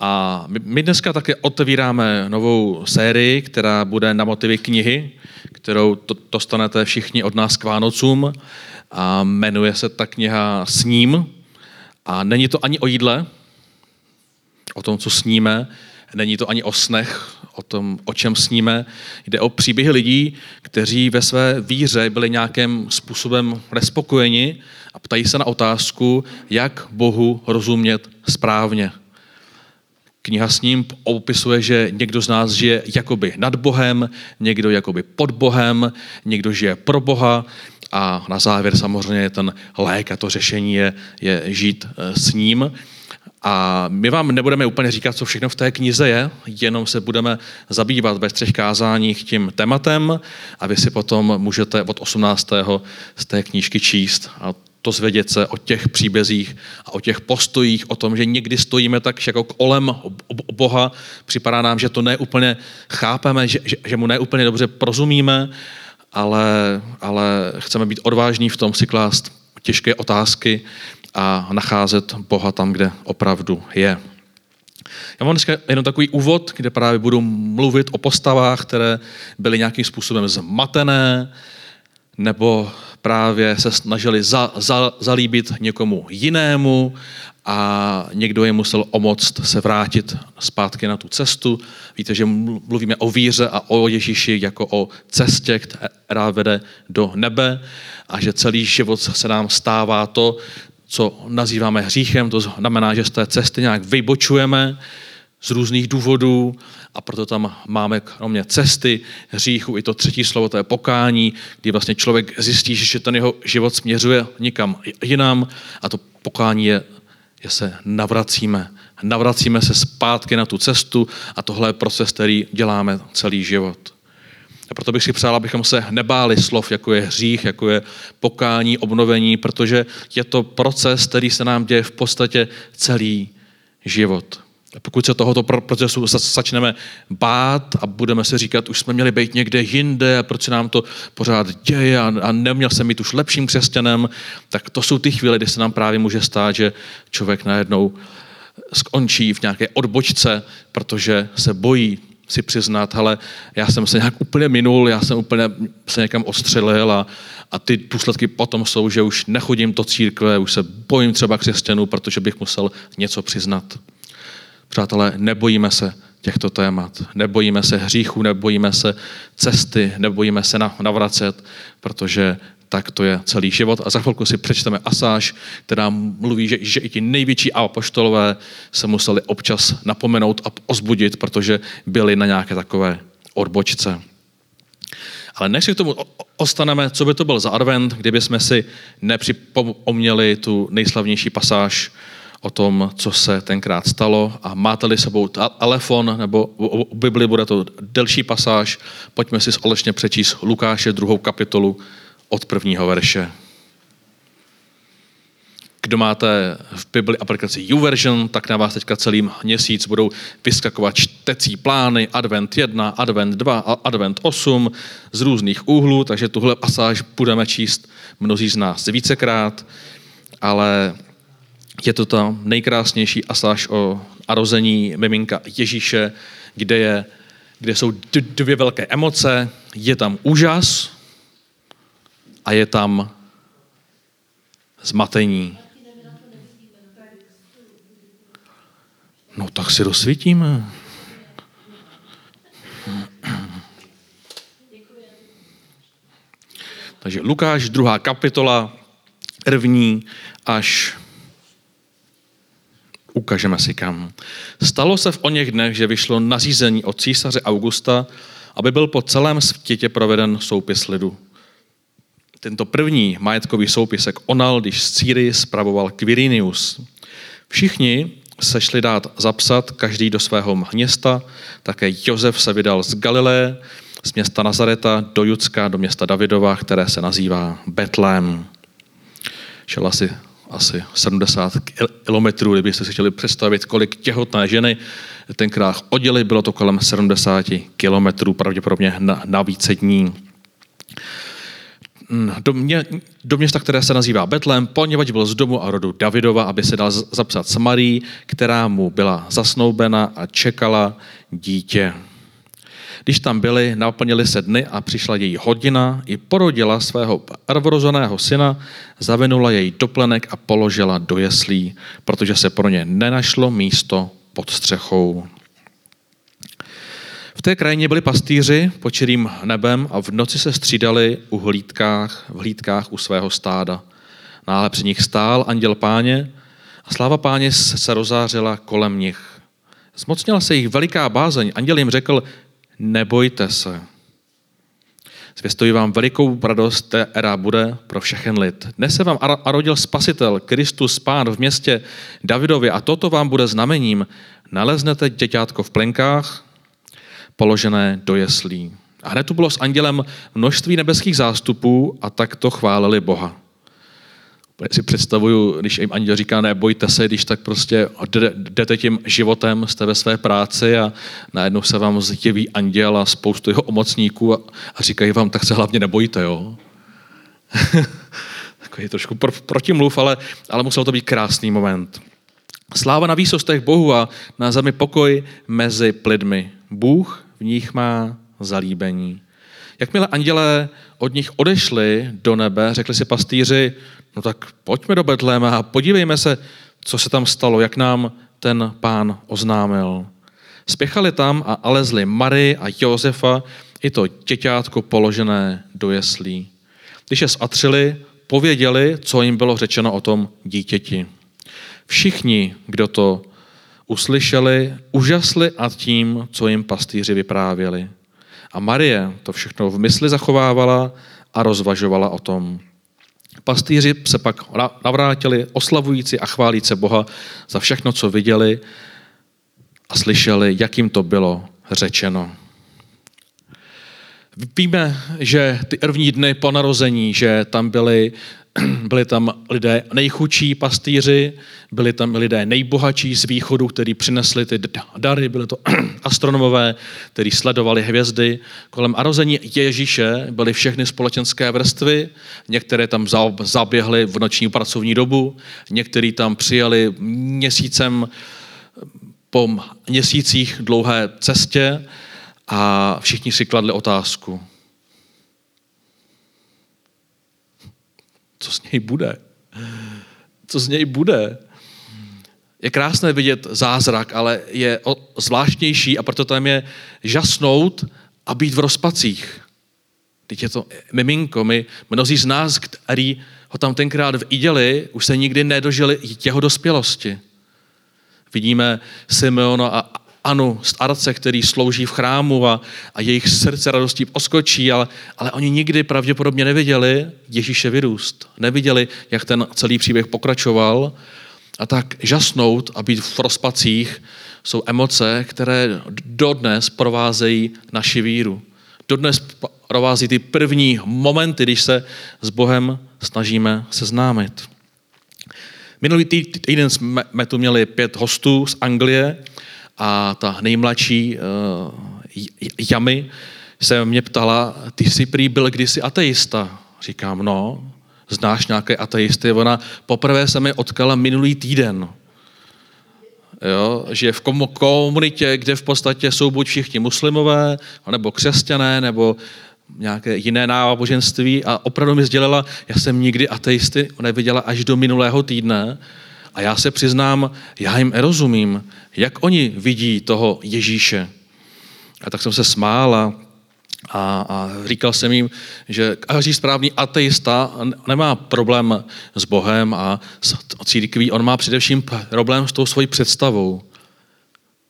A my dneska také otevíráme novou sérii, která bude na motivy knihy, kterou to, dostanete všichni od nás k Vánocům. A jmenuje se ta kniha S ním. A není to ani o jídle, o tom, co sníme, není to ani o snech, o tom, o čem sníme. Jde o příběhy lidí, kteří ve své víře byli nějakým způsobem nespokojeni a ptají se na otázku, jak Bohu rozumět správně. Kniha s ním opisuje, že někdo z nás žije jakoby nad Bohem, někdo jakoby pod Bohem, někdo žije pro Boha a na závěr samozřejmě ten lék a to řešení je, je žít eh, s ním. A my vám nebudeme úplně říkat, co všechno v té knize je, jenom se budeme zabývat ve třech kázáních tím tématem a vy si potom můžete od 18. z té knížky číst a to zvědět se o těch příbězích a o těch postojích, o tom, že někdy stojíme tak jako kolem Boha, připadá nám, že to neúplně chápeme, že, že, že mu neúplně dobře porozumíme, ale, ale chceme být odvážní v tom si klást těžké otázky a nacházet Boha tam, kde opravdu je. Já mám dneska jenom takový úvod, kde právě budu mluvit o postavách, které byly nějakým způsobem zmatené, nebo právě se snažili za, za, zalíbit někomu jinému a někdo je musel omoct se vrátit zpátky na tu cestu. Víte, že mluvíme o víře a o Ježíši jako o cestě, která vede do nebe a že celý život se nám stává to, co nazýváme hříchem, to znamená, že z té cesty nějak vybočujeme z různých důvodů a proto tam máme kromě cesty, hříchu i to třetí slovo, to je pokání, kdy vlastně člověk zjistí, že ten jeho život směřuje nikam jinam a to pokání je, že se navracíme. Navracíme se zpátky na tu cestu a tohle je proces, který děláme celý život. A proto bych si přál, abychom se nebáli slov, jako je hřích, jako je pokání, obnovení, protože je to proces, který se nám děje v podstatě celý život. Pokud se tohoto procesu začneme bát a budeme si říkat, už jsme měli být někde jinde a proč se nám to pořád děje a, a neměl jsem být už lepším křesťanem, tak to jsou ty chvíle, kdy se nám právě může stát, že člověk najednou skončí v nějaké odbočce, protože se bojí si přiznat, ale já jsem se nějak úplně minul, já jsem úplně se někam odstřelil a, a ty důsledky potom jsou, že už nechodím do církve, už se bojím třeba křesťanů, protože bych musel něco přiznat. Přátelé, nebojíme se těchto témat. Nebojíme se hříchů, nebojíme se cesty, nebojíme se navracet, protože tak to je celý život. A za chvilku si přečteme asáž, která mluví, že, že i ti největší apoštolové se museli občas napomenout a ozbudit, protože byli na nějaké takové odbočce. Ale než si k tomu ostaneme, co by to byl za advent, kdyby jsme si nepřipomněli tu nejslavnější pasáž o tom, co se tenkrát stalo a máte-li sebou telefon nebo u Bibli bude to delší pasáž, pojďme si společně přečíst Lukáše druhou kapitolu od prvního verše. Kdo máte v Bibli aplikaci YouVersion, tak na vás teďka celý měsíc budou vyskakovat čtecí plány Advent 1, Advent 2 a Advent 8 z různých úhlů, takže tuhle pasáž budeme číst mnozí z nás vícekrát, ale je to ta nejkrásnější asáž o narození miminka Ježíše, kde, je, kde jsou dvě velké emoce. Je tam úžas a je tam zmatení. No tak si rozsvítíme. Takže Lukáš, druhá kapitola, první až ukážeme si kam. Stalo se v o něch dnech, že vyšlo nařízení od císaře Augusta, aby byl po celém světě proveden soupis lidu. Tento první majetkový soupisek onal, když z Círy spravoval Quirinius. Všichni se šli dát zapsat, každý do svého města, také Josef se vydal z Galileje, z města Nazareta do Judska, do města Davidova, které se nazývá Betlém. Šel asi asi 70 kilometrů, kdybyste si chtěli představit, kolik těhotné ženy tenkrát oděly, bylo to kolem 70 kilometrů, pravděpodobně na, na více dní. mm, do, mě, do města, které se nazývá Betlem, poněvadž byl z domu a rodu Davidova, aby se dal zapsat s Marí, která mu byla zasnoubena a čekala dítě. Když tam byli, naplnili se dny a přišla její hodina, i porodila svého prvorozeného syna, zavinula jej doplenek a položila do jeslí, protože se pro ně nenašlo místo pod střechou. V té krajině byli pastýři pod čirým nebem a v noci se střídali u hlídkách, v hlídkách u svého stáda. Náhle při nich stál anděl páně a sláva páně se rozářila kolem nich. Zmocnila se jich veliká bázeň. Anděl jim řekl, nebojte se. Zvěstuji vám velikou radost, která bude pro všechen lid. Dnes se vám arodil spasitel, Kristus Pán v městě Davidově a toto vám bude znamením. Naleznete děťátko v plenkách, položené do jeslí. A hned tu bylo s andělem množství nebeských zástupů a tak to chválili Boha. Si představuju, když jim anděl říká, nebojte se, když tak prostě jdete tím životem, jste ve své práci a najednou se vám zjeví anděl a spoustu jeho omocníků a, a říkají vám, tak se hlavně nebojte, jo. Takový trošku pro, protimluv, ale, ale musel to být krásný moment. Sláva na výsostech Bohu a na zemi pokoj mezi plidmi. Bůh v nich má zalíbení. Jakmile andělé od nich odešli do nebe, řekli si pastýři, no tak pojďme do Betléma a podívejme se, co se tam stalo, jak nám ten pán oznámil. Spěchali tam a alezli Mary a Josefa, i to děťátko položené do jeslí. Když je zatřili, pověděli, co jim bylo řečeno o tom dítěti. Všichni, kdo to uslyšeli, užasli a tím, co jim pastýři vyprávěli. A Marie to všechno v mysli zachovávala a rozvažovala o tom. Pastýři se pak navrátili, oslavující a chválíce Boha za všechno, co viděli a slyšeli, jak jim to bylo řečeno. Víme, že ty první dny po narození, že tam byly byli tam lidé nejchudší pastýři, byli tam lidé nejbohatší z východu, kteří přinesli ty dary, byly to astronomové, kteří sledovali hvězdy. Kolem arození Ježíše byly všechny společenské vrstvy, některé tam zaběhly v noční pracovní dobu, někteří tam přijeli měsícem po měsících dlouhé cestě a všichni si kladli otázku, co z něj bude? Co z něj bude? Je krásné vidět zázrak, ale je zvláštnější a proto tam je žasnout a být v rozpacích. Teď je to miminko. My, mnozí z nás, kteří ho tam tenkrát viděli, už se nikdy nedožili jeho dospělosti. Vidíme Simeona a Anu starce, který slouží v chrámu a, a jejich srdce radostí oskočí, ale, ale oni nikdy pravděpodobně neviděli Ježíše vyrůst. Neviděli, jak ten celý příběh pokračoval. A tak žasnout a být v rozpacích jsou emoce, které dodnes provázejí naši víru. Dodnes provází ty první momenty, když se s Bohem snažíme seznámit. Minulý týden jsme tu měli pět hostů z Anglie a ta nejmladší uh, Jamy se mě ptala, ty jsi prý byl kdysi ateista. Říkám, no, znáš nějaké ateisty? Ona poprvé se mi odkala minulý týden. Jo, že v komunitě, kde v podstatě jsou buď všichni muslimové, nebo křesťané, nebo nějaké jiné náboženství a opravdu mi sdělila, já jsem nikdy ateisty neviděla až do minulého týdne a já se přiznám, já jim rozumím, jak oni vidí toho Ježíše. A tak jsem se smál a, a, a říkal jsem jim, že každý správný ateista nemá problém s Bohem a s církví, on má především problém s tou svojí představou.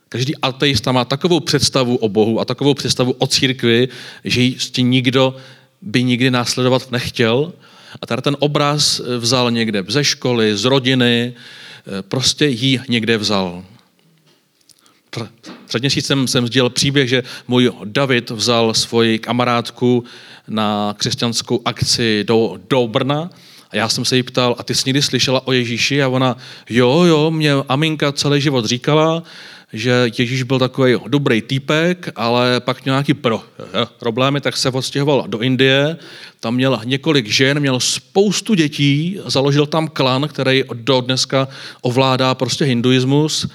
Každý ateista má takovou představu o Bohu a takovou představu o církvi, že ji nikdo by nikdy následovat nechtěl. A tady ten obraz vzal někde ze školy, z rodiny, prostě ji někde vzal. Před měsícem jsem sdělil příběh, že můj David vzal svoji kamarádku na křesťanskou akci do, do Brna a já jsem se jí ptal, a ty jsi někdy slyšela o Ježíši? A ona, jo, jo, mě Aminka celý život říkala, že Ježíš byl takový dobrý týpek, ale pak měl nějaký pro, eh, problémy, tak se odstěhoval do Indie, tam měl několik žen, měl spoustu dětí, založil tam klan, který do dneska ovládá prostě hinduismus,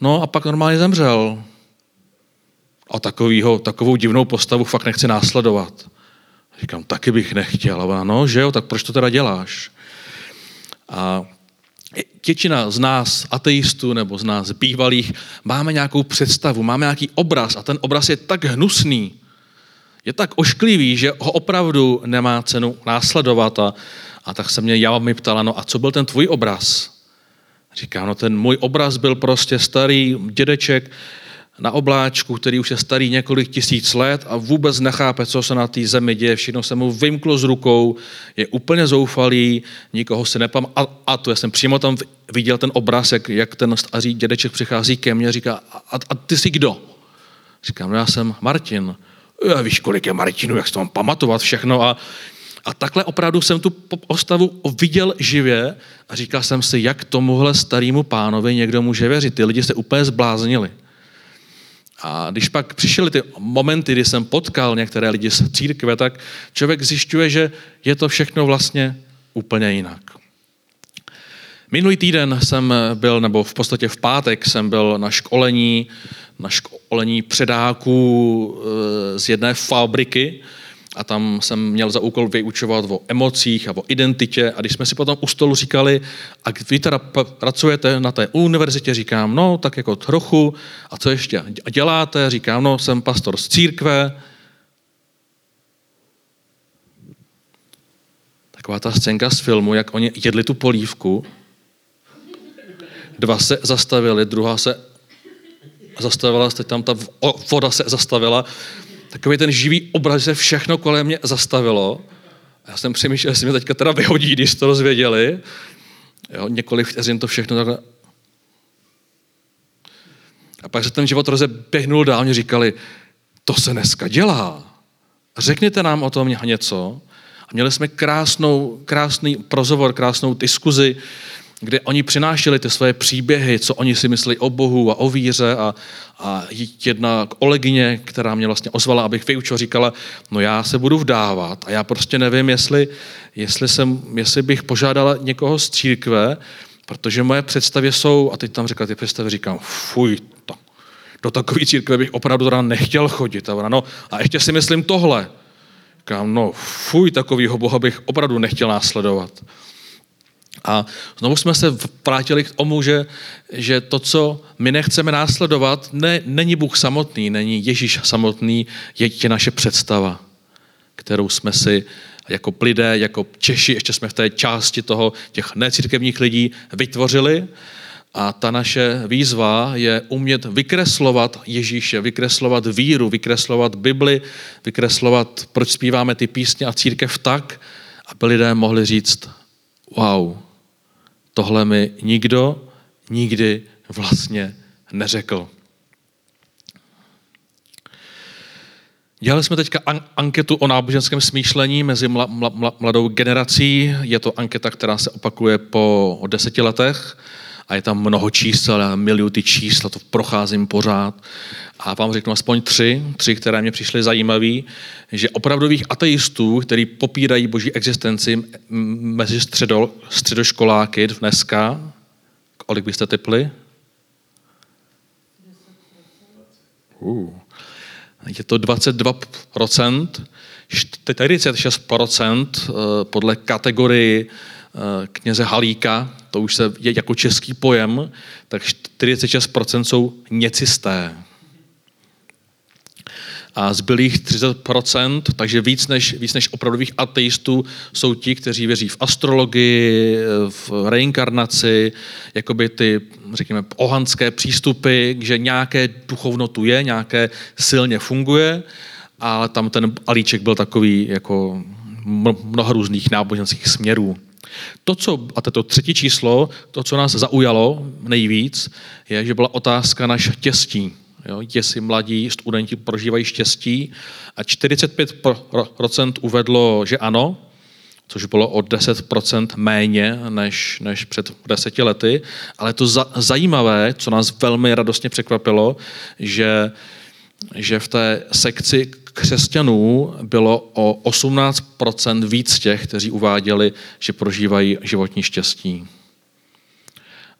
no a pak normálně zemřel. A takovýho, takovou divnou postavu fakt nechci následovat. Říkám, taky bych nechtěl. A ona, no, že jo, tak proč to teda děláš? A většina z nás, ateistů nebo z nás bývalých, máme nějakou představu, máme nějaký obraz a ten obraz je tak hnusný, je tak ošklivý, že ho opravdu nemá cenu následovat. A, a tak se mě Java mi ptala, no a co byl ten tvůj obraz? Říkám, no ten můj obraz byl prostě starý dědeček, na obláčku, který už je starý několik tisíc let a vůbec nechápe, co se na té zemi děje. Všechno se mu vymklo z rukou, je úplně zoufalý, nikoho se nepam. A, a to já jsem přímo tam viděl ten obraz, jak, jak ten starý dědeček přichází ke mně a říká, a, a ty jsi kdo? Říkám, no já jsem Martin. Já víš, kolik je Martinů, jak se to mám pamatovat všechno. A, a takhle opravdu jsem tu postavu viděl živě a říkal jsem si, jak tomuhle starému pánovi někdo může věřit. Ty lidi se úplně zbláznili. A když pak přišly ty momenty, kdy jsem potkal některé lidi z církve, tak člověk zjišťuje, že je to všechno vlastně úplně jinak. Minulý týden jsem byl, nebo v podstatě v pátek jsem byl na školení, na školení předáků eh, z jedné fabriky, a tam jsem měl za úkol vyučovat o emocích a o identitě. A když jsme si potom u stolu říkali, a vy teda pracujete na té univerzitě, říkám, no tak jako trochu, a co ještě děláte? Říkám, no jsem pastor z církve. Taková ta scénka z filmu, jak oni jedli tu polívku, dva se zastavili, druhá se zastavila, teď tam ta voda se zastavila takový ten živý obraz, že se všechno kolem mě zastavilo. Já jsem přemýšlel, jestli mě teďka teda vyhodí, když to rozvěděli. Jo, několik vteřin to všechno takhle. A pak se ten život rozeběhnul dál, mě říkali, to se dneska dělá. Řekněte nám o tom něco. A měli jsme krásnou, krásný prozovor, krásnou diskuzi, kde oni přinášeli ty své příběhy, co oni si myslí o Bohu a o víře a, a jedna kolegyně, která mě vlastně ozvala, abych vyučil, říkala, no já se budu vdávat a já prostě nevím, jestli, jestli, jsem, jestli bych požádala někoho z církve, protože moje představy jsou, a teď tam řekla ty představy, říkám, fuj, to, do takové církve bych opravdu teda nechtěl chodit. A, ona, no, a ještě si myslím tohle. Říkám, no fuj, takovýho Boha bych opravdu nechtěl následovat. A znovu jsme se vrátili k tomu, že, že to, co my nechceme následovat, ne, není Bůh samotný, není Ježíš samotný, je, je naše představa, kterou jsme si jako lidé, jako Češi, ještě jsme v té části toho těch necírkevních lidí vytvořili. A ta naše výzva je umět vykreslovat Ježíše, vykreslovat víru, vykreslovat Bibli, vykreslovat, proč zpíváme ty písně a církev tak, aby lidé mohli říct, wow, tohle mi nikdo nikdy vlastně neřekl. Dělali jsme teďka anketu o náboženském smýšlení mezi mladou generací. Je to anketa, která se opakuje po deseti letech a je tam mnoho čísel, já miluju ty čísla, to procházím pořád. A vám řeknu aspoň tři, tři, které mě přišly zajímavé, že opravdových ateistů, kteří popírají boží existenci mezi středo, středoškoláky dneska, kolik byste typli? Uh. Je to 22%, 46% eh, podle kategorii Eh, kněze Halíka, to už se je jako český pojem, tak 46% jsou něcisté. A zbylých 30%, takže víc než, víc než opravdových ateistů, jsou ti, kteří věří v astrologii, v reinkarnaci, jakoby ty, řekněme, ohanské přístupy, že nějaké duchovno tu je, nějaké silně funguje, ale tam ten alíček byl takový jako mnoho různých náboženských směrů. To, co, a to třetí číslo, to, co nás zaujalo nejvíc, je, že byla otázka na štěstí. Jo, jestli mladí studenti prožívají štěstí a 45% uvedlo, že ano, což bylo o 10% méně než, než před deseti lety. Ale to za, zajímavé, co nás velmi radostně překvapilo, že, že v té sekci křesťanů bylo o 18% víc těch, kteří uváděli, že prožívají životní štěstí.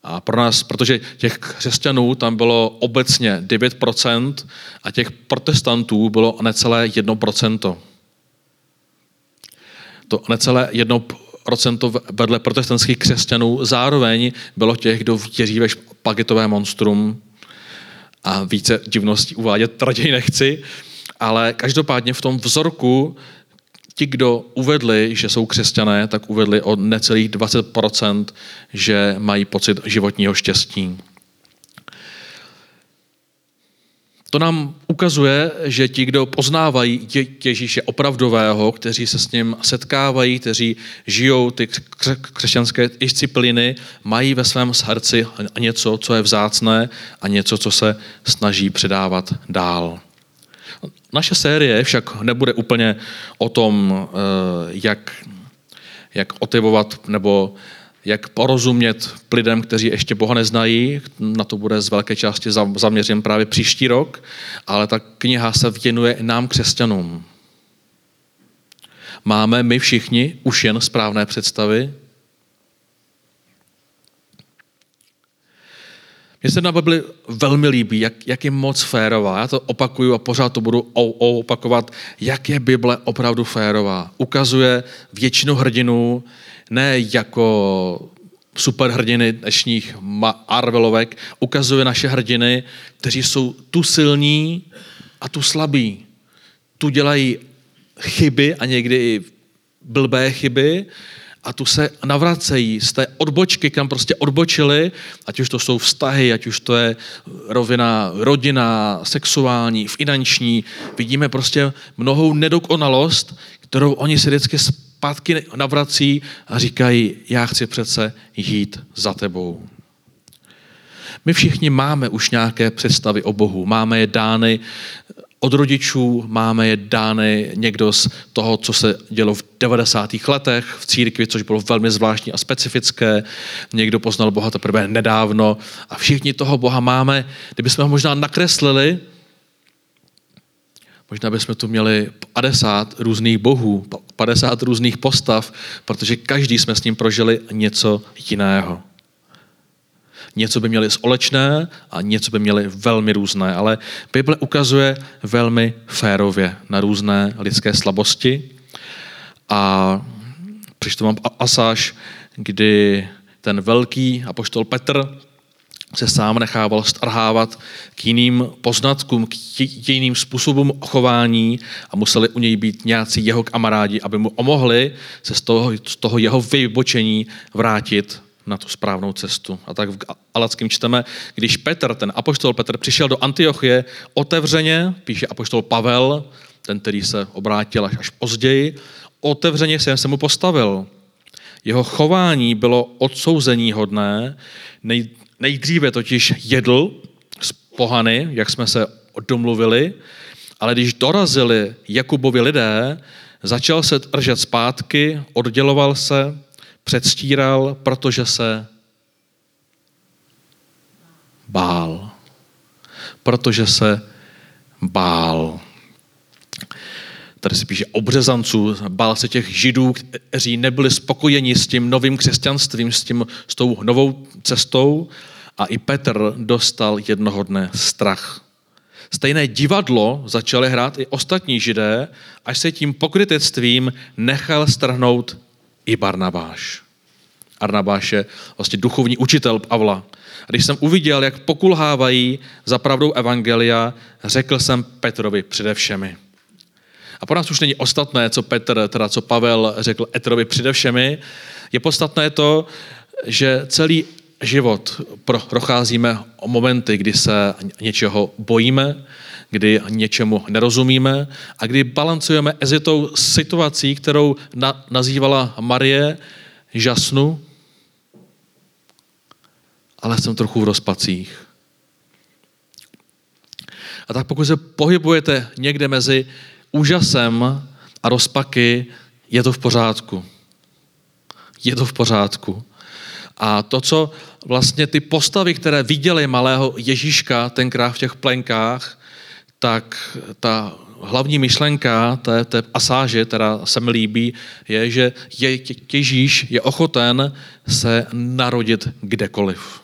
A pro nás, protože těch křesťanů tam bylo obecně 9% a těch protestantů bylo necelé 1%. To necelé 1% vedle protestantských křesťanů zároveň bylo těch, kdo věří ve špagetové monstrum a více divností uvádět raději nechci, ale každopádně v tom vzorku ti, kdo uvedli, že jsou křesťané, tak uvedli o necelých 20%, že mají pocit životního štěstí. To nám ukazuje, že ti, kdo poznávají Ježíše opravdového, kteří se s ním setkávají, kteří žijou ty křesťanské disciplíny, mají ve svém srdci něco, co je vzácné a něco, co se snaží předávat dál. Naše série však nebude úplně o tom, eh, jak, jak otivovat nebo jak porozumět lidem, kteří ještě Boha neznají. Na to bude z velké části zaměřen právě příští rok, ale ta kniha se věnuje nám křesťanům. Máme my všichni už jen správné představy Mně se na Bibli velmi líbí, jak, jak je moc férová. Já to opakuju a pořád to budu opakovat, jak je Bible opravdu férová. Ukazuje většinu hrdinů ne jako superhrdiny dnešních Marvelovek, ukazuje naše hrdiny, kteří jsou tu silní a tu slabí. Tu dělají chyby a někdy i blbé chyby a tu se navracejí z té odbočky, kam prostě odbočili, ať už to jsou vztahy, ať už to je rovina rodina, sexuální, finanční. Vidíme prostě mnohou nedokonalost, kterou oni si vždycky zpátky navrací a říkají, já chci přece jít za tebou. My všichni máme už nějaké představy o Bohu, máme je dány od rodičů, máme je dány někdo z toho, co se dělo v 90. letech v církvi, což bylo velmi zvláštní a specifické. Někdo poznal Boha teprve nedávno a všichni toho Boha máme. Kdybychom ho možná nakreslili, možná bychom tu měli 50 různých bohů, 50 různých postav, protože každý jsme s ním prožili něco jiného. Něco by měli společné a něco by měli velmi různé, ale Bible ukazuje velmi férově na různé lidské slabosti. A přečtu vám pasáž, kdy ten velký apoštol Petr se sám nechával strhávat k jiným poznatkům, k jiným způsobům chování a museli u něj být nějací jeho kamarádi, aby mu omohli se z toho, z toho jeho vybočení vrátit na tu správnou cestu. A tak v Alackém čteme, když Petr, ten apoštol Petr, přišel do Antiochie otevřeně, píše apoštol Pavel, ten, který se obrátil až, později, otevřeně jsem se mu postavil. Jeho chování bylo odsouzení hodné, Nej, nejdříve totiž jedl z pohany, jak jsme se domluvili, ale když dorazili Jakubovi lidé, začal se držet zpátky, odděloval se, předstíral, protože se bál. Protože se bál. Tady se píše obřezanců, bál se těch židů, kteří nebyli spokojeni s tím novým křesťanstvím, s, tím, s tou novou cestou. A i Petr dostal jednoho dne strach. Stejné divadlo začaly hrát i ostatní židé, až se tím pokrytectvím nechal strhnout i Barnabáš. Arnabáš je vlastně duchovní učitel Pavla. A když jsem uviděl, jak pokulhávají za pravdou Evangelia, řekl jsem Petrovi předevšemi. A pro nás už není ostatné, co Petr, teda co Pavel řekl Etrovi předevšemi. Je podstatné to, že celý život procházíme momenty, kdy se něčeho bojíme, kdy něčemu nerozumíme a kdy balancujeme ezitou situací, kterou na, nazývala Marie žasnu, ale jsem trochu v rozpacích. A tak pokud se pohybujete někde mezi úžasem a rozpaky, je to v pořádku. je to v pořádku. A to, co vlastně ty postavy, které viděly malého Ježíška tenkrát v těch plenkách, tak ta hlavní myšlenka té, té pasáže, která se mi líbí, je, že je, Ježíš je ochoten se narodit kdekoliv.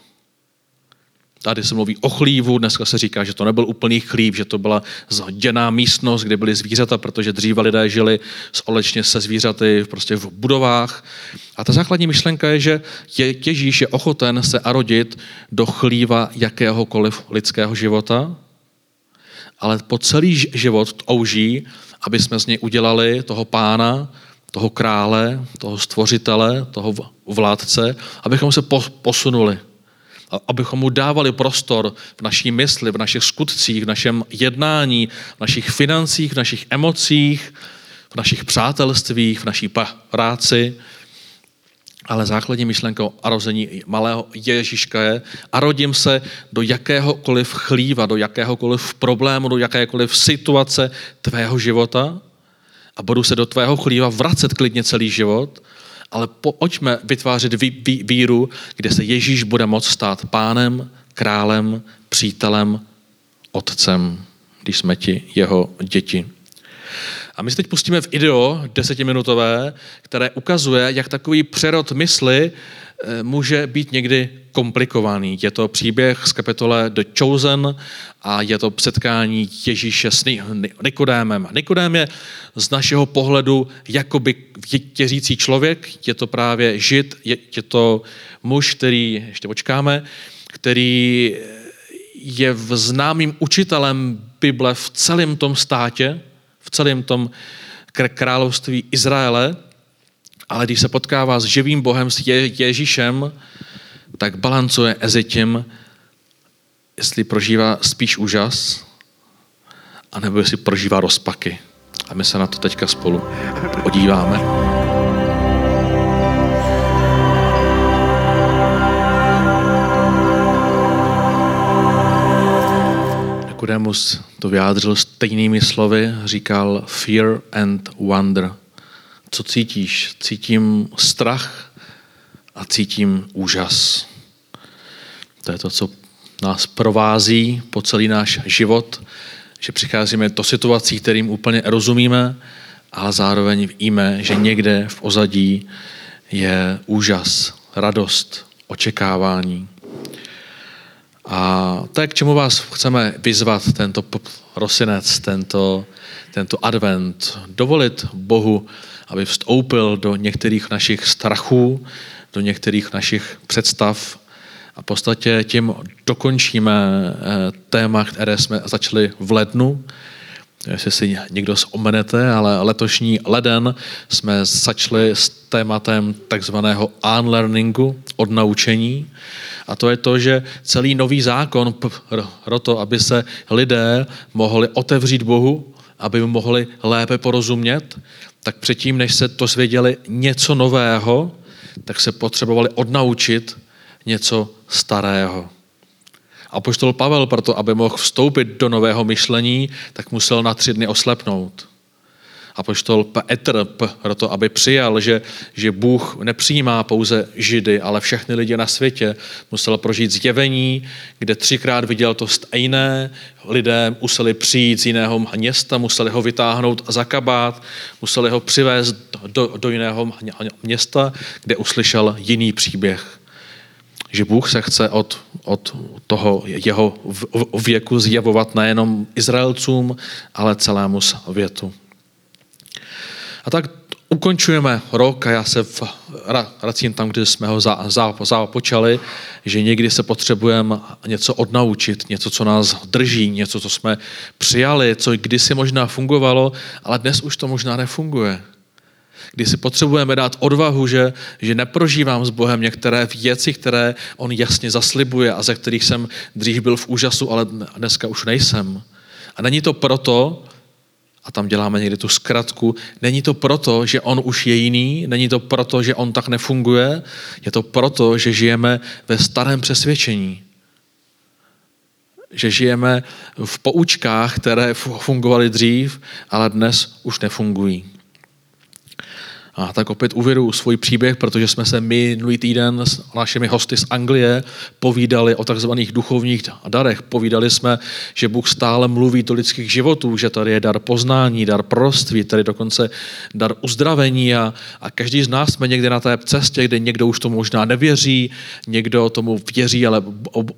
Tady se mluví o chlívu, dneska se říká, že to nebyl úplný chlív, že to byla zděná místnost, kde byly zvířata, protože dříve lidé žili společně se zvířaty prostě v budovách. A ta základní myšlenka je, že Ježíš je ochoten se arodit do chlíva jakéhokoliv lidského života, ale po celý život touží, aby jsme z něj udělali toho pána, toho krále, toho stvořitele, toho vládce, abychom se posunuli abychom mu dávali prostor v naší mysli, v našich skutcích, v našem jednání, v našich financích, v našich emocích, v našich přátelstvích, v naší práci. Ale základní myšlenkou a rození malého Ježíška je, a rodím se do jakéhokoliv chlíva, do jakéhokoliv problému, do jakékoliv situace tvého života a budu se do tvého chlíva vracet klidně celý život, ale pojďme vytvářet víru, kde se Ježíš bude moct stát pánem, králem, přítelem, otcem, když jsme ti jeho děti. A my se teď pustíme v ideo desetiminutové, které ukazuje, jak takový přerod mysli eh, může být někdy komplikovaný. Je to příběh z kapitole The Chosen a je to setkání Ježíše s Nikodémem. Nikodém je z našeho pohledu jakoby věřící člověk, je to právě žid, je, je to muž, který, ještě počkáme, který je v známým učitelem Bible v celém tom státě, v celém tom království Izraele, ale když se potkává s živým Bohem, s Ježíšem, tak balancuje mezi tím, jestli prožívá spíš úžas, anebo jestli prožívá rozpaky. A my se na to teďka spolu podíváme. Nikodemus to vyjádřil stejnými slovy, říkal fear and wonder. Co cítíš? Cítím strach a cítím úžas. To je to, co nás provází po celý náš život, že přicházíme do situací, kterým úplně rozumíme, ale zároveň víme, že někde v ozadí je úžas, radost, očekávání. A to je, k čemu vás chceme vyzvat tento prosinec, tento, tento advent. Dovolit Bohu, aby vstoupil do některých našich strachů, do některých našich představ, a v podstatě tím dokončíme eh, téma, které jsme začali v lednu. Jestli si někdo zomenete, ale letošní leden jsme začali s tématem takzvaného unlearningu, od naučení. A to je to, že celý nový zákon pro to, aby se lidé mohli otevřít Bohu, aby mu mohli lépe porozumět, tak předtím, než se to zvěděli něco nového, tak se potřebovali odnaučit něco starého. A poštol Pavel proto, aby mohl vstoupit do nového myšlení, tak musel na tři dny oslepnout. A poštol Petr proto, aby přijal, že, že Bůh nepřijímá pouze Židy, ale všechny lidi na světě, musel prožít zjevení, kde třikrát viděl to stejné, lidé museli přijít z jiného města, museli ho vytáhnout za kabát, museli ho přivést do, do jiného města, kde uslyšel jiný příběh že Bůh se chce od, od toho jeho věku zjevovat nejenom Izraelcům, ale celému světu. A tak ukončujeme rok a já se vracím tam, kde jsme ho započali, za, za že někdy se potřebujeme něco odnaučit, něco, co nás drží, něco, co jsme přijali, co kdysi možná fungovalo, ale dnes už to možná nefunguje kdy si potřebujeme dát odvahu, že, že neprožívám s Bohem některé věci, které On jasně zaslibuje a ze kterých jsem dřív byl v úžasu, ale dneska už nejsem. A není to proto, a tam děláme někdy tu zkratku, není to proto, že on už je jiný, není to proto, že on tak nefunguje, je to proto, že žijeme ve starém přesvědčení. Že žijeme v poučkách, které fungovaly dřív, ale dnes už nefungují. A tak opět uvědu svůj příběh, protože jsme se minulý týden s našimi hosty z Anglie povídali o takzvaných duchovních darech. Povídali jsme, že Bůh stále mluví do lidských životů, že tady je dar poznání, dar proství, tady dokonce dar uzdravení a, a každý z nás jsme někde na té cestě, kde někdo už tomu možná nevěří, někdo tomu věří, ale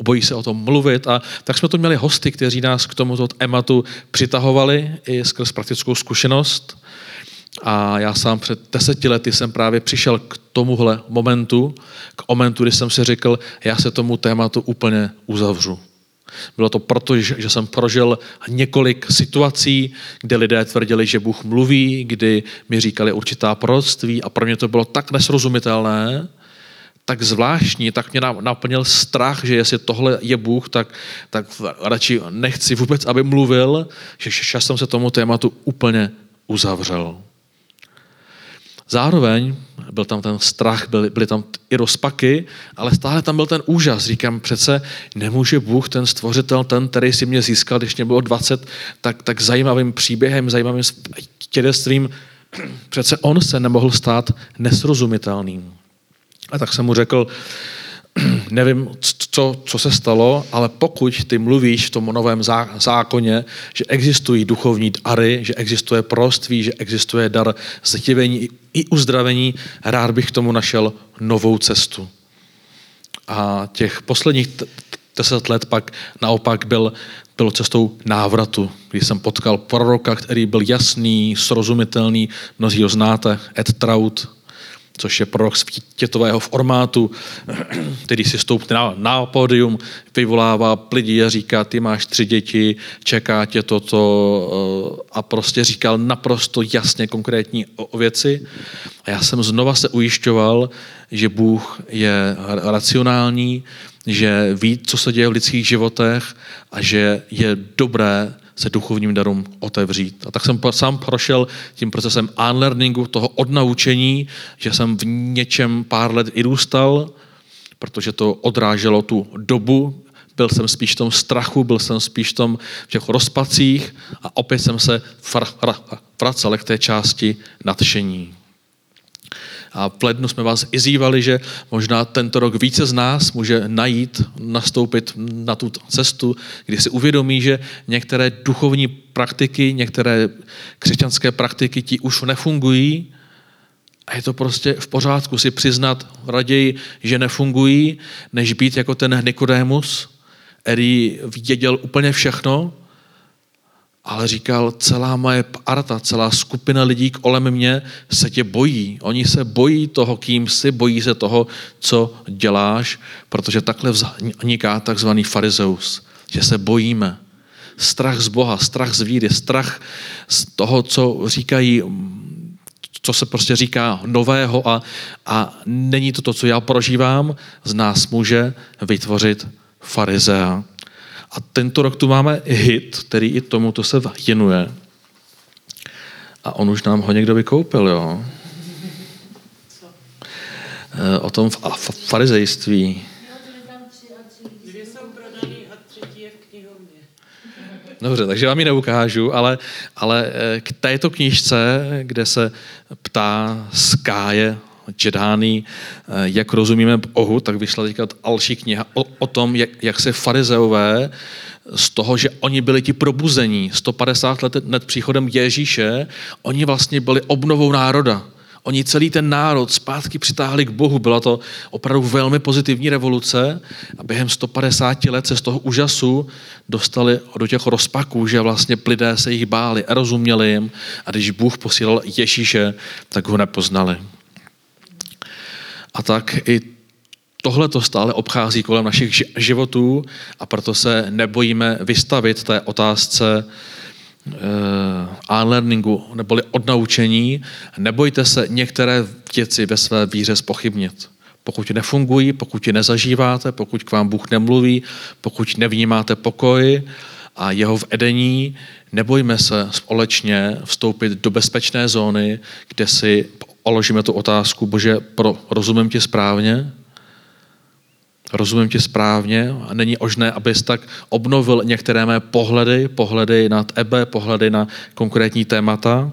bojí se o tom mluvit. A tak jsme tu měli hosty, kteří nás k tomuto tématu přitahovali i skrz praktickou zkušenost. A já sám před deseti lety jsem právě přišel k tomuhle momentu, k momentu, kdy jsem si řekl, já se tomu tématu úplně uzavřu. Bylo to proto, že jsem prožil několik situací, kde lidé tvrdili, že Bůh mluví, kdy mi říkali určitá proroctví a pro mě to bylo tak nesrozumitelné, tak zvláštní, tak mě naplnil strach, že jestli tohle je Bůh, tak, tak radši nechci vůbec, aby mluvil, že časem se tomu tématu úplně uzavřel. Zároveň byl tam ten strach, byly, byly tam i rozpaky, ale stále tam byl ten úžas. Říkám, přece nemůže Bůh, ten stvořitel, ten, který si mě získal, když mě bylo 20, tak, tak zajímavým příběhem, zajímavým tědestvím, přece on se nemohl stát nesrozumitelným. A tak jsem mu řekl, nevím, co, co se stalo, ale pokud ty mluvíš v tom novém zákoně, že existují duchovní dary, že existuje proství, že existuje dar ztěvení i uzdravení, rád bych k tomu našel novou cestu. A těch posledních deset let pak naopak byl, byl cestou návratu, kdy jsem potkal proroka, který byl jasný, srozumitelný, mnozí ho znáte, Ed Trout, což je prorok světového formátu, který si stoupne na, na pódium, vyvolává lidi a říká, ty máš tři děti, čeká tě toto eh, a prostě říkal naprosto jasně konkrétní o věci. A já jsem znova se ujišťoval, že Bůh je racionální, že ví, co se děje v lidských životech a že je dobré se duchovním darům otevřít. A tak jsem sám prošel tím procesem unlearningu, toho odnaučení, že jsem v něčem pár let i růstal, protože to odráželo tu dobu, byl jsem spíš v tom strachu, byl jsem spíš v tom v těch rozpacích a opět jsem se vracel k té části nadšení. A v lednu jsme vás izývali, že možná tento rok více z nás může najít, nastoupit na tu cestu, kdy si uvědomí, že některé duchovní praktiky, některé křesťanské praktiky ti už nefungují. A je to prostě v pořádku si přiznat raději, že nefungují, než být jako ten Nikodémus, který věděl úplně všechno, ale říkal, celá moje parta, celá skupina lidí kolem mě se tě bojí. Oni se bojí toho, kým jsi, bojí se toho, co děláš, protože takhle vzniká takzvaný farizeus, že se bojíme. Strach z Boha, strach z víry, strach z toho, co říkají, co se prostě říká nového a, a není to to, co já prožívám, z nás může vytvořit farizea. A tento rok tu máme hit, který i tomuto se věnuje. A on už nám ho někdo vykoupil, jo? Eh, o tom farizejství. Dobře, takže vám ji neukážu, ale, ale eh, k této knižce, kde se ptá Skáje Džedány, eh, jak rozumíme Bohu, tak vyšla teďka další kniha o, o tom, jak, jak se farizeové z toho, že oni byli ti probuzení 150 let před příchodem Ježíše, oni vlastně byli obnovou národa. Oni celý ten národ zpátky přitáhli k Bohu. Byla to opravdu velmi pozitivní revoluce a během 150 let se z toho úžasu dostali do těch rozpaků, že vlastně lidé se jich báli a rozuměli jim a když Bůh posílal Ježíše, tak ho nepoznali. A tak i tohle to stále obchází kolem našich životů a proto se nebojíme vystavit té otázce uh, unlearningu neboli odnaučení. Nebojte se některé věci ve své víře spochybnit. Pokud nefungují, pokud je nezažíváte, pokud k vám Bůh nemluví, pokud nevnímáte pokoj a jeho v edení, nebojme se společně vstoupit do bezpečné zóny, kde si položíme tu otázku, bože, pro, rozumím ti správně? Rozumím ti správně a není možné, abys tak obnovil některé mé pohledy, pohledy na tebe, pohledy na konkrétní témata.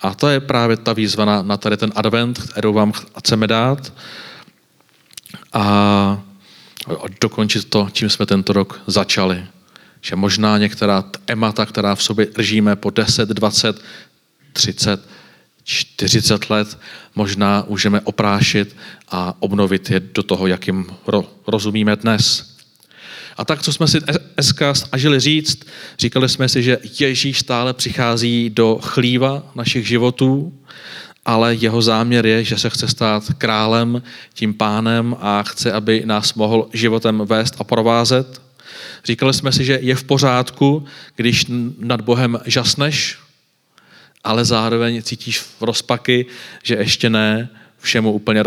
A to je právě ta výzva na, na tady ten advent, kterou vám chceme dát. A dokončit to, čím jsme tento rok začali. Že možná některá témata, která v sobě držíme po 10, 20, 30, 40 let, možná můžeme oprášit a obnovit je do toho, jakým rozumíme dnes. A tak, co jsme si dneska snažili říct, říkali jsme si, že Ježíš stále přichází do chlíva našich životů, ale jeho záměr je, že se chce stát králem, tím pánem a chce, aby nás mohl životem vést a provázet. Říkali jsme si, že je v pořádku, když nad Bohem žasneš, ale zároveň cítíš v rozpaky, že ještě ne, všemu úplně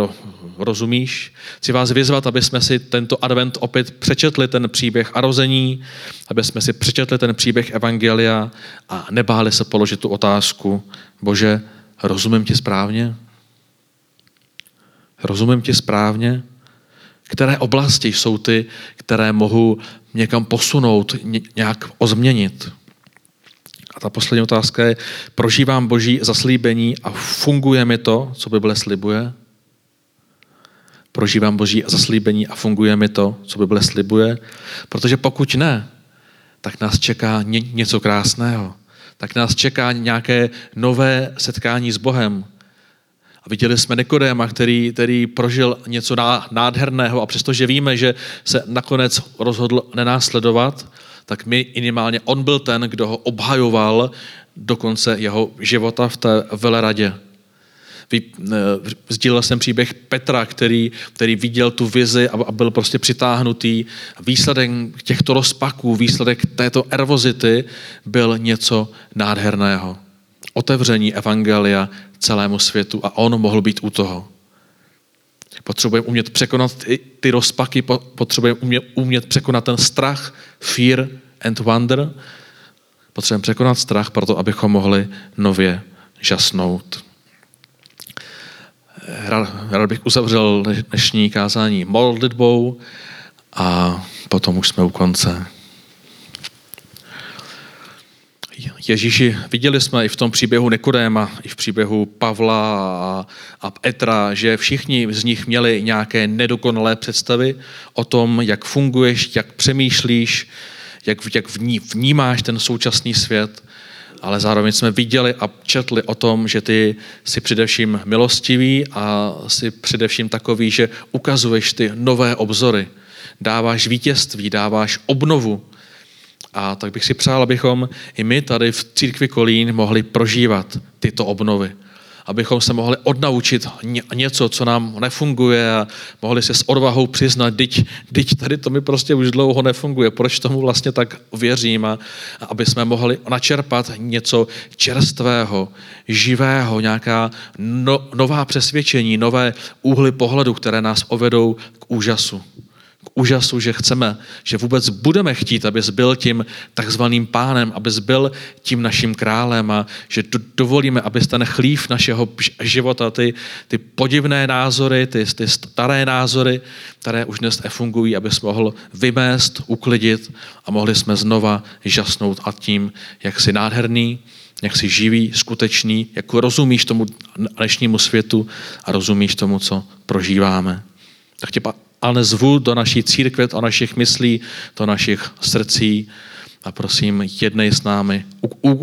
rozumíš. Chci vás vyzvat, aby jsme si tento advent opět přečetli ten příběh arození, aby jsme si přečetli ten příběh Evangelia a nebáli se položit tu otázku, Bože, rozumím ti správně? Rozumím ti správně? Které oblasti jsou ty, které mohu někam posunout, nějak ozměnit? A ta poslední otázka je, prožívám boží zaslíbení a funguje mi to, co Bible slibuje? Prožívám boží zaslíbení a funguje mi to, co Bible slibuje? Protože pokud ne, tak nás čeká něco krásného. Tak nás čeká nějaké nové setkání s Bohem. A viděli jsme Nikodéma, který, který prožil něco nádherného a přestože víme, že se nakonec rozhodl nenásledovat, tak minimálně on byl ten, kdo ho obhajoval do konce jeho života v té veleradě. Sdílel jsem příběh Petra, který, který viděl tu vizi a byl prostě přitáhnutý. Výsledek těchto rozpaků, výsledek této ervozity byl něco nádherného. Otevření evangelia celému světu a on mohl být u toho. Potřebujeme umět překonat ty, ty rozpaky, potřebujeme umět, umět překonat ten strach, fear and wonder. Potřebujeme překonat strach proto, abychom mohli nově žasnout. Rád, rád bych uzavřel dnešní kázání modlitbou a potom už jsme u konce. Ježíši, viděli jsme i v tom příběhu Nikodéma, i v příběhu Pavla a, a Petra, že všichni z nich měli nějaké nedokonalé představy o tom, jak funguješ, jak přemýšlíš, jak, jak vnímáš ten současný svět, ale zároveň jsme viděli a četli o tom, že ty jsi především milostivý a jsi především takový, že ukazuješ ty nové obzory, dáváš vítězství, dáváš obnovu, a tak bych si přál, abychom i my tady v církvi Kolín mohli prožívat tyto obnovy. Abychom se mohli odnaučit něco, co nám nefunguje a mohli se s odvahou přiznat, teď, teď tady to mi prostě už dlouho nefunguje, proč tomu vlastně tak věřím? A, a aby jsme mohli načerpat něco čerstvého, živého, nějaká no, nová přesvědčení, nové úhly pohledu, které nás ovedou k úžasu k úžasu, že chceme, že vůbec budeme chtít, abys byl tím takzvaným pánem, abys byl tím naším králem a že dovolíme, abys ten chlív našeho života, ty, ty podivné názory, ty, ty staré názory, které už dnes nefungují, abys mohl vymést, uklidit a mohli jsme znova žasnout a tím, jak jsi nádherný, jak jsi živý, skutečný, jak rozumíš tomu dnešnímu světu a rozumíš tomu, co prožíváme. Tak tě ale zvu do naší církve, do našich myslí, do našich srdcí a prosím, jednej s námi,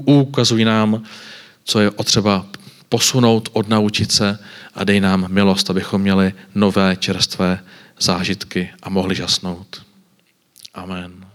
ukazuj nám, co je potřeba posunout, odnaučit se a dej nám milost, abychom měli nové čerstvé zážitky a mohli žasnout. Amen.